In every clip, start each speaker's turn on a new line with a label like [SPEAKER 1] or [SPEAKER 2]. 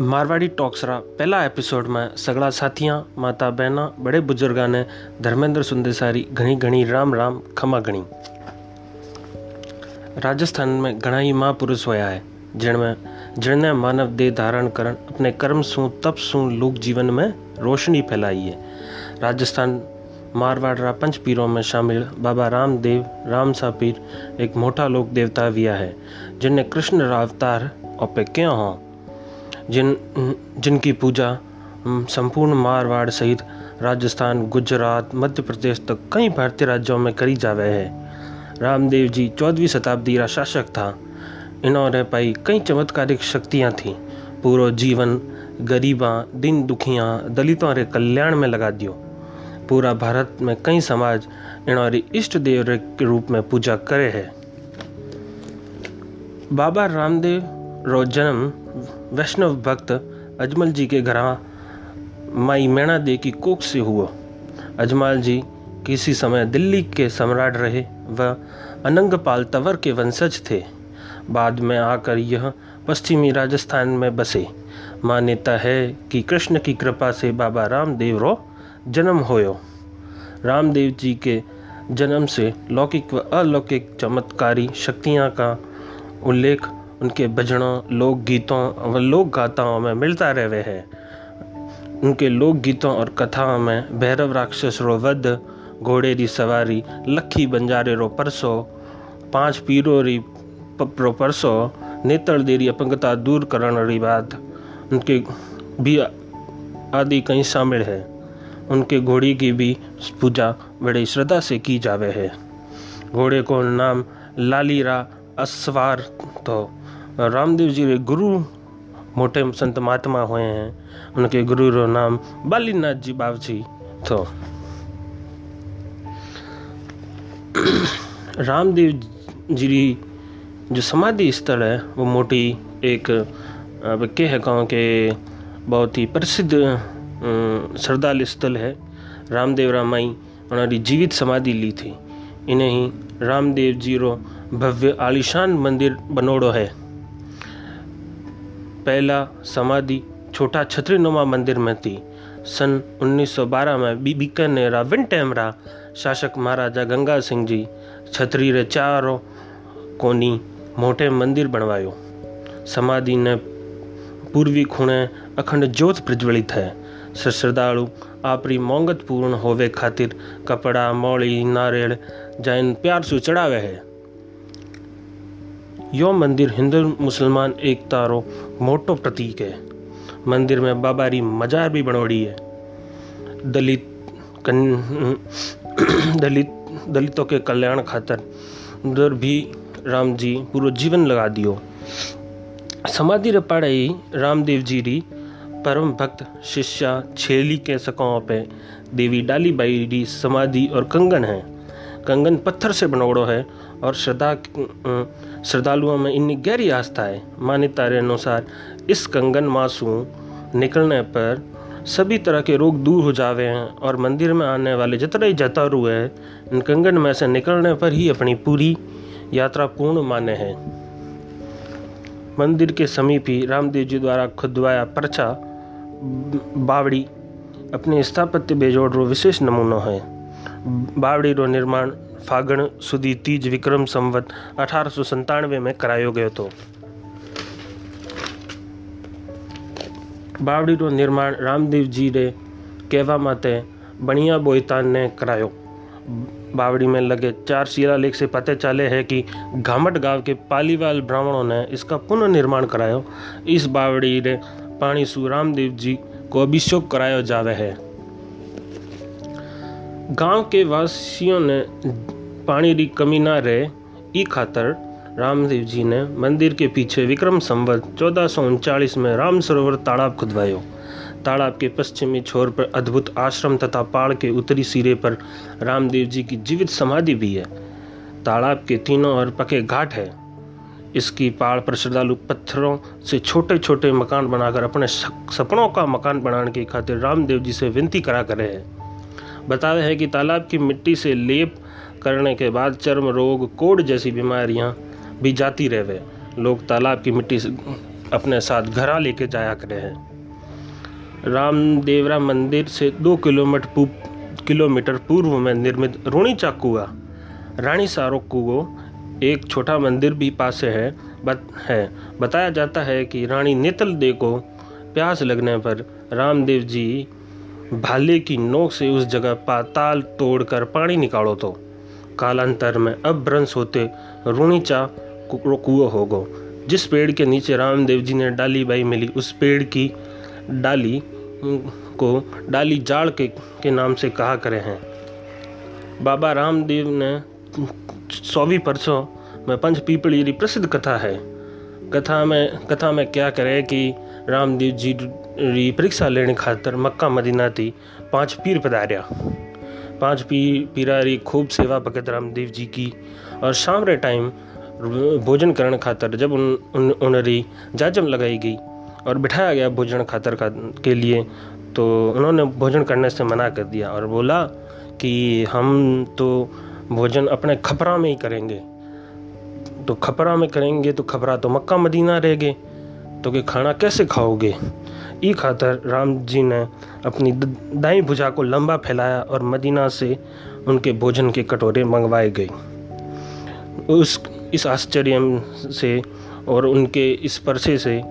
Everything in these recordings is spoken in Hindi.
[SPEAKER 1] मारवाड़ी टॉक्स रा पहला एपिसोड में सगड़ा साथियाँ, माता बहना, बड़े बुजुर्गा ने धर्मेंद्र सुंदेसारी घणी घणी राम राम खमा घणी राजस्थान में घणा ही महापुरुष होया है जिनमें जिनने मानव देह धारण करण अपने कर्म सु, तप सु, लोक जीवन में रोशनी फैलाई है। राजस्थान मारवाड़ रा पंच पीरों में शामिल बाबा रामदेव, राम सा पीर, एक मोटा लोक देवता विया है, जिनने कृष्ण रा अवतार और क्यों हों? जिन, जिनकी पूजा संपूर्ण मारवाड़ सहित राजस्थान, गुजरात, मध्य प्रदेश तक कई भारतीय राज्यों में करी जावे है। रामदेव जी चौदहवीं शताब्दी का शासक था। इन्होंने पाई कई चमत्कारिक शक्तियाँ थीं। पूरा जीवन, गरीबा, दिन दुखियाँ, दलितों के कल्याण में लगा दियो। पूरा भारत में कई समाज इन्होंने इष्ट देव के रूप में पूजा करे है। बाबा रामदेव रो जन्म वैष्णव भक्त अजमल जी के घर माई मैणा दे की कोख से हुआ। अजमल जी किसी समय दिल्ली के सम्राट रहे वह अनंगपाल तंवर के वंशज थे। बाद में आकर यह पश्चिमी राजस्थान में बसे। मान्यता है कि कृष्ण की कृपा से बाबा रामदेव रो जन्म होयो। रामदेव जी के जन्म से लौकिक व अलौकिक चमत्कारी शक्तियाँ का उल्लेख उनके भजनों लोकगीतों व लोक गाथाओं में मिलता रहे हैं। उनके लोकगीतों और कथाओं में भैरव राक्षस रो वध घोड़े री सवारी, लखी बंजारे रो परसो, पाँच पीरो री रो परसो, नेतल देरी अपंगता दूर करण री बात। उनके भी आदि कहीं शामिल है। उनके घोड़ी की भी पूजा बड़ी श्रद्धा से की जावे है। घोड़े को नाम लालीरा अस्वार तो रामदेव जी रे गुरु, मोटे संत महात्मा हुए हैं। उनके गुरु रो नाम बालीनाथ जी बाबजी तो रामदेव जी जो समाधि स्थल है, वो मोटी एक अब के है कहूँ के बहुत ही प्रसिद्ध श्रद्धालु स्थल है। रामदेव रामाई उन्होंने जीवित समाधि ली थी। इन्हें ही रामदेव जी रो भव्य आलिशान मंदिर बनोड़ो है। पहला समाधि छोटा छतरीनुमा मंदिर में थी। सन 1912 में बीकानेर विन टेमरा शासक महाराजा गंगा सिंह जी छतरी रे चारों कोनी मोटे मंदिर बनवायो। समाधि ने पूर्वी खूणे अखंड ज्योत प्रज्वलित है। श्रद्धालु आपरी मोंगत पूर्ण होवे खातिर कपड़ा, मौली, नारियल जैन प्यार से चढ़ावे है। यो मंदिर हिंदू मुसलमान एकता रो मोटो प्रतीक है। मंदिर में बाबा री मजार भी बनोड़ी है। दलित कन, दलित, दलितों के कल्याण खातर उधर भी राम जी पूरा जीवन लगा दियो। समाधि रे पढ़ाई रामदेव जी री परम भक्त, शिष्या, छेली के सकों पे देवी डाली बाई री समाधि और कंगन है। कंगन पत्थर से बनोड़ो है और श्रद्धा श्रद्धालुओं में इतनी गहरी आस्था है। मान्यता अनुसार इस कंगन मासू निकलने पर सभी तरह के रोग दूर हो जावे हैं और मंदिर में आने वाले जितने ही जतारू है, इन कंगन में से निकलने पर ही अपनी पूरी यात्रा पूर्ण माने हैं। मंदिर के समीप ही रामदेव जी द्वारा खुदवाया पर्चा बावड़ी, अपने स्थापत्य बेजोड़ रो विशेष नमूनो है। बावड़ी निर्माण फागण सुधी तीज विक्रम संवत अठारह सौ संतानवे में करायो गयो तो बावड़ी रो निर्माण रामदेव जी रे कहवा माते बनिया बोईतान ने करायो बावड़ी में लगे चार शिलालेख से पते चले है कि घामट गाँव के पालीवाल ब्राह्मणों ने इसका पुनर्निर्माण करायो इस बावड़ी रे पानी सु रामदेव जी को अभिषेक करायो जावे है गाँव के वासियों ने पानी की कमी ना रहे, ई खातर रामदेव जी ने मंदिर के पीछे विक्रम संवत चौदह में राम सरोवर तालाब खुदवायो। तालाब के पश्चिमी छोर पर अद्भुत आश्रम तथा पहाड़ के उत्तरी सिरे पर रामदेव जी की जीवित समाधि भी है। तालाब के तीनों ओर पके घाट है। इसकी पहाड़ पर श्रद्धालु पत्थरों से छोटे छोटे मकान बनाकर अपने सपनों का मकान बनाने की खातिर रामदेव जी से विनती करा करे हैं। बता रहे हैं कि तालाब की मिट्टी से लेप करने के बाद चर्म रोग कोड जैसी बीमारियाँ भी जाती रहे लोग तालाब की मिट्टी अपने साथ घरा लेके जाया करे हैं। रामदेवरा मंदिर से दो किलोमीटर किलोमीटर पूर्व में निर्मित रूणीचा कुआ रानी सारो कुओ एक छोटा मंदिर भी पास है, बत, है। बताया जाता है कि रानी नेतल दे को प्यास लगने पर रामदेव जी भाले की नोक से उस जगह पाताल तोड़कर पानी निकालो तो। कालांतर में अब भ्रंश होते रूणीचा कुआ हो गो। जिस पेड़ के नीचे रामदेव जी ने डाली बाई मिली उस पेड़ की डाली को डाली जाड़ के, के नाम से कहा करे हैं। बाबा रामदेव ने सौवीं परसों में पंच पीपली प्रसिद्ध कथा है। कथा में कथा में क्या करे कि रामदेव जी री परीक्षा लेने खातर मक्का मदीना थी पाँच पीर पधारिया। पाँच पीर पीरारी खूब सेवा भगत रामदेव जी की और शाम रे टाइम भोजन करने खातर जब उन उन, उनरी जाजम लगाई गई और बिठाया गया भोजन खातर का के लिए तो उन्होंने भोजन करने से मना कर दिया और बोला कि हम तो भोजन अपने खपरा में ही करेंगे। तो खपरा में करेंगे तो खपरा तो मक्का मदीना रह गए। तो कि खाना कैसे खाओगे? ई खातर राम जी ने अपनी दाई भुजा को लंबा फैलाया और मदीना से उनके भोजन के कटोरे मंगवाए गए। उस, इस आश्चर्य से और उनके इस परसे से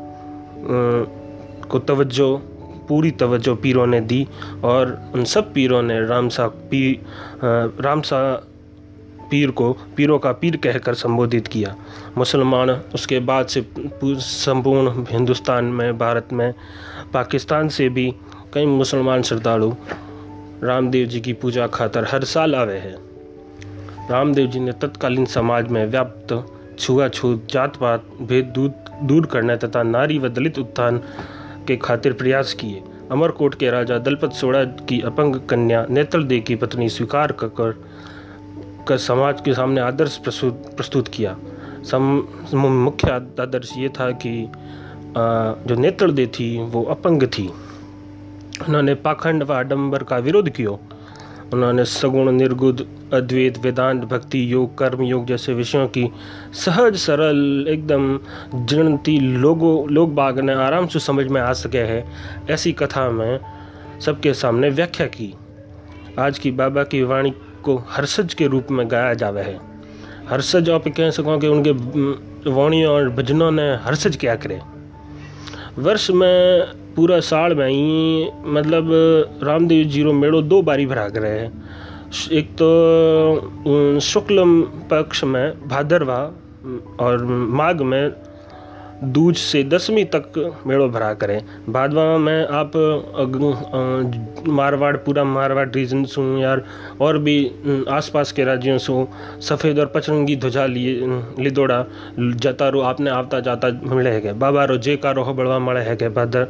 [SPEAKER 1] को तवज्जो, पूरी तवज्जो पीरों ने दी और उन सब पीरों ने रामसा पी रामसा पीर को, पीरों का पीर कहकर संबोधित किया। मुसलमान उसके बाद से संपूर्ण हिंदुस्तान में, भारत में, पाकिस्तान से भी कई मुसलमान श्रद्धालु रामदेव जी की पूजा खातर हर साल आवे हैं। रामदेव जी ने तत्कालीन समाज में व्याप्त छुआछूत जात पात भेद दूर दूर करने तथा नारी व दलित उत्थान के खातिर प्रयास किए। अमरकोट के राजा दलपत सोड़ा की अपंग कन्या नेत्रदे की पत्नी स्वीकार कर कर समाज के सामने आदर्श प्रस्तुत किया। सम मुख्य आदर्श ये था कि जो नेत्र दे थी, वो अपंग थी। उन्होंने पाखंड व आडम्बर का विरोध किया। उन्होंने सगुण निर्गुद अद्वैत, वेदांत, भक्ति, योग, कर्म, योग जैसे विषयों की सहज, सरल, एकदम जनती लोगों, लोग बाग ने आराम से समझ में आ सके है, ऐसी कथा में सबके सामने व्याख्या की। आज की बाबा की वाणी को हर्षज के रूप में गाया जावे है। हर्षज आप कह सको कि उनके वाणियों और भजनों ने हर्षज क्या करे। वर्ष में पूरा साल में ही मतलब रामदेव ज़ीरो मेड़ो दो बारी भरा करे है। एक तो शुक्ल पक्ष में भादरवा और माघ में दूज से दसवीं तक मेड़ो भरा करें। भादवा में आप मारवाड़, पूरा मारवाड़ रीजन सु, यार, और भी आसपास के राज्यों से, सफ़ेद और पचरंगी ध्वजा लिए लिदोड़ा, जतारो, आपने आवता जाता मिले है बाबा रो जे का रोह बड़वा मड़े है भादर,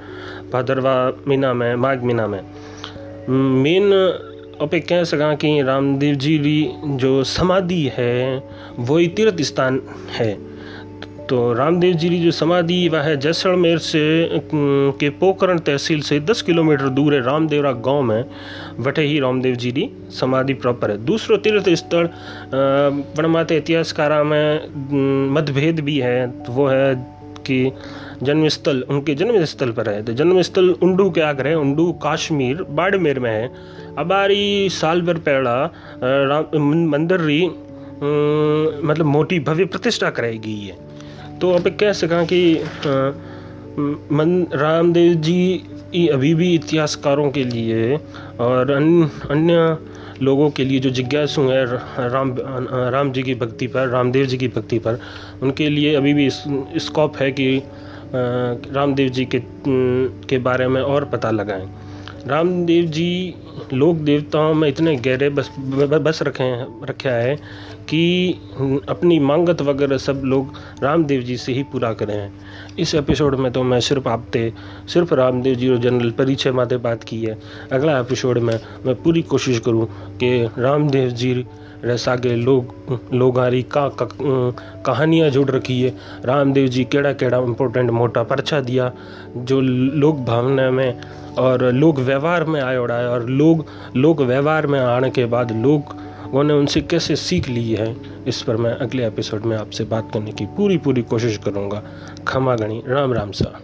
[SPEAKER 1] भादरवा मीना में, माघ मीना में। मेन अपे कह सका कि रामदेव जी जो समाधि है वही तीर्थ स्थान है। तो रामदेव जी की जो समाधि, वह है जैसलमेर से के पोकरण तहसील से 10 किलोमीटर दूर है, रामदेवरा गाँव में वटे ही रामदेव जी की समाधि प्रॉपर है। दूसरो तीर्थ स्थल वनमाते इतिहासकारा में मतभेद भी है तो वो है कि जन्मस्थल, उनके जन्म स्थल पर है। तो जन्मस्थल उंडू के आगे है, उंडू काश्मीर, बाड़मेर में है। अबारी साल भर पहला मंदिर री मतलब मोटी भव्य प्रतिष्ठा कराई गई है। तो अब कह सका कि मन, रामदेव जी अभी भी इतिहासकारों के लिए और अन्य अन्य लोगों के लिए जो जिज्ञासु हैं राम राम जी की भक्ति पर, रामदेव जी की भक्ति पर, उनके लिए अभी भी स्कोप है कि रामदेव जी के के बारे में और पता लगाएँ। रामदेव जी लोक देवताओं में इतने गहरे बस बस रखे हैं, रखा है कि अपनी मांगत वगैरह सब लोग रामदेव जी से ही पूरा करें। इस एपिसोड में तो मैं सिर्फ़ आपते सिर्फ़ रामदेव जी और जनरल परिचय माते बात की है। अगला एपिसोड में मैं पूरी कोशिश करूँ कि रामदेव जी रसागे लोग लोगारी का, का कहानियाँ जुड़ रखी है। रामदेव जी केड़ा केड़ा इम्पोर्टेंट मोटा पर्चा दिया जो लोक भावना में और लोक व्यवहार में आयोड़ा है और लोग लोक व्यवहार में आने के बाद लोग उन्होंने उनसे कैसे सीख ली है, इस पर मैं अगले एपिसोड में आपसे बात करने की पूरी पूरी कोशिश करूँगा। खमागणी राम राम सा।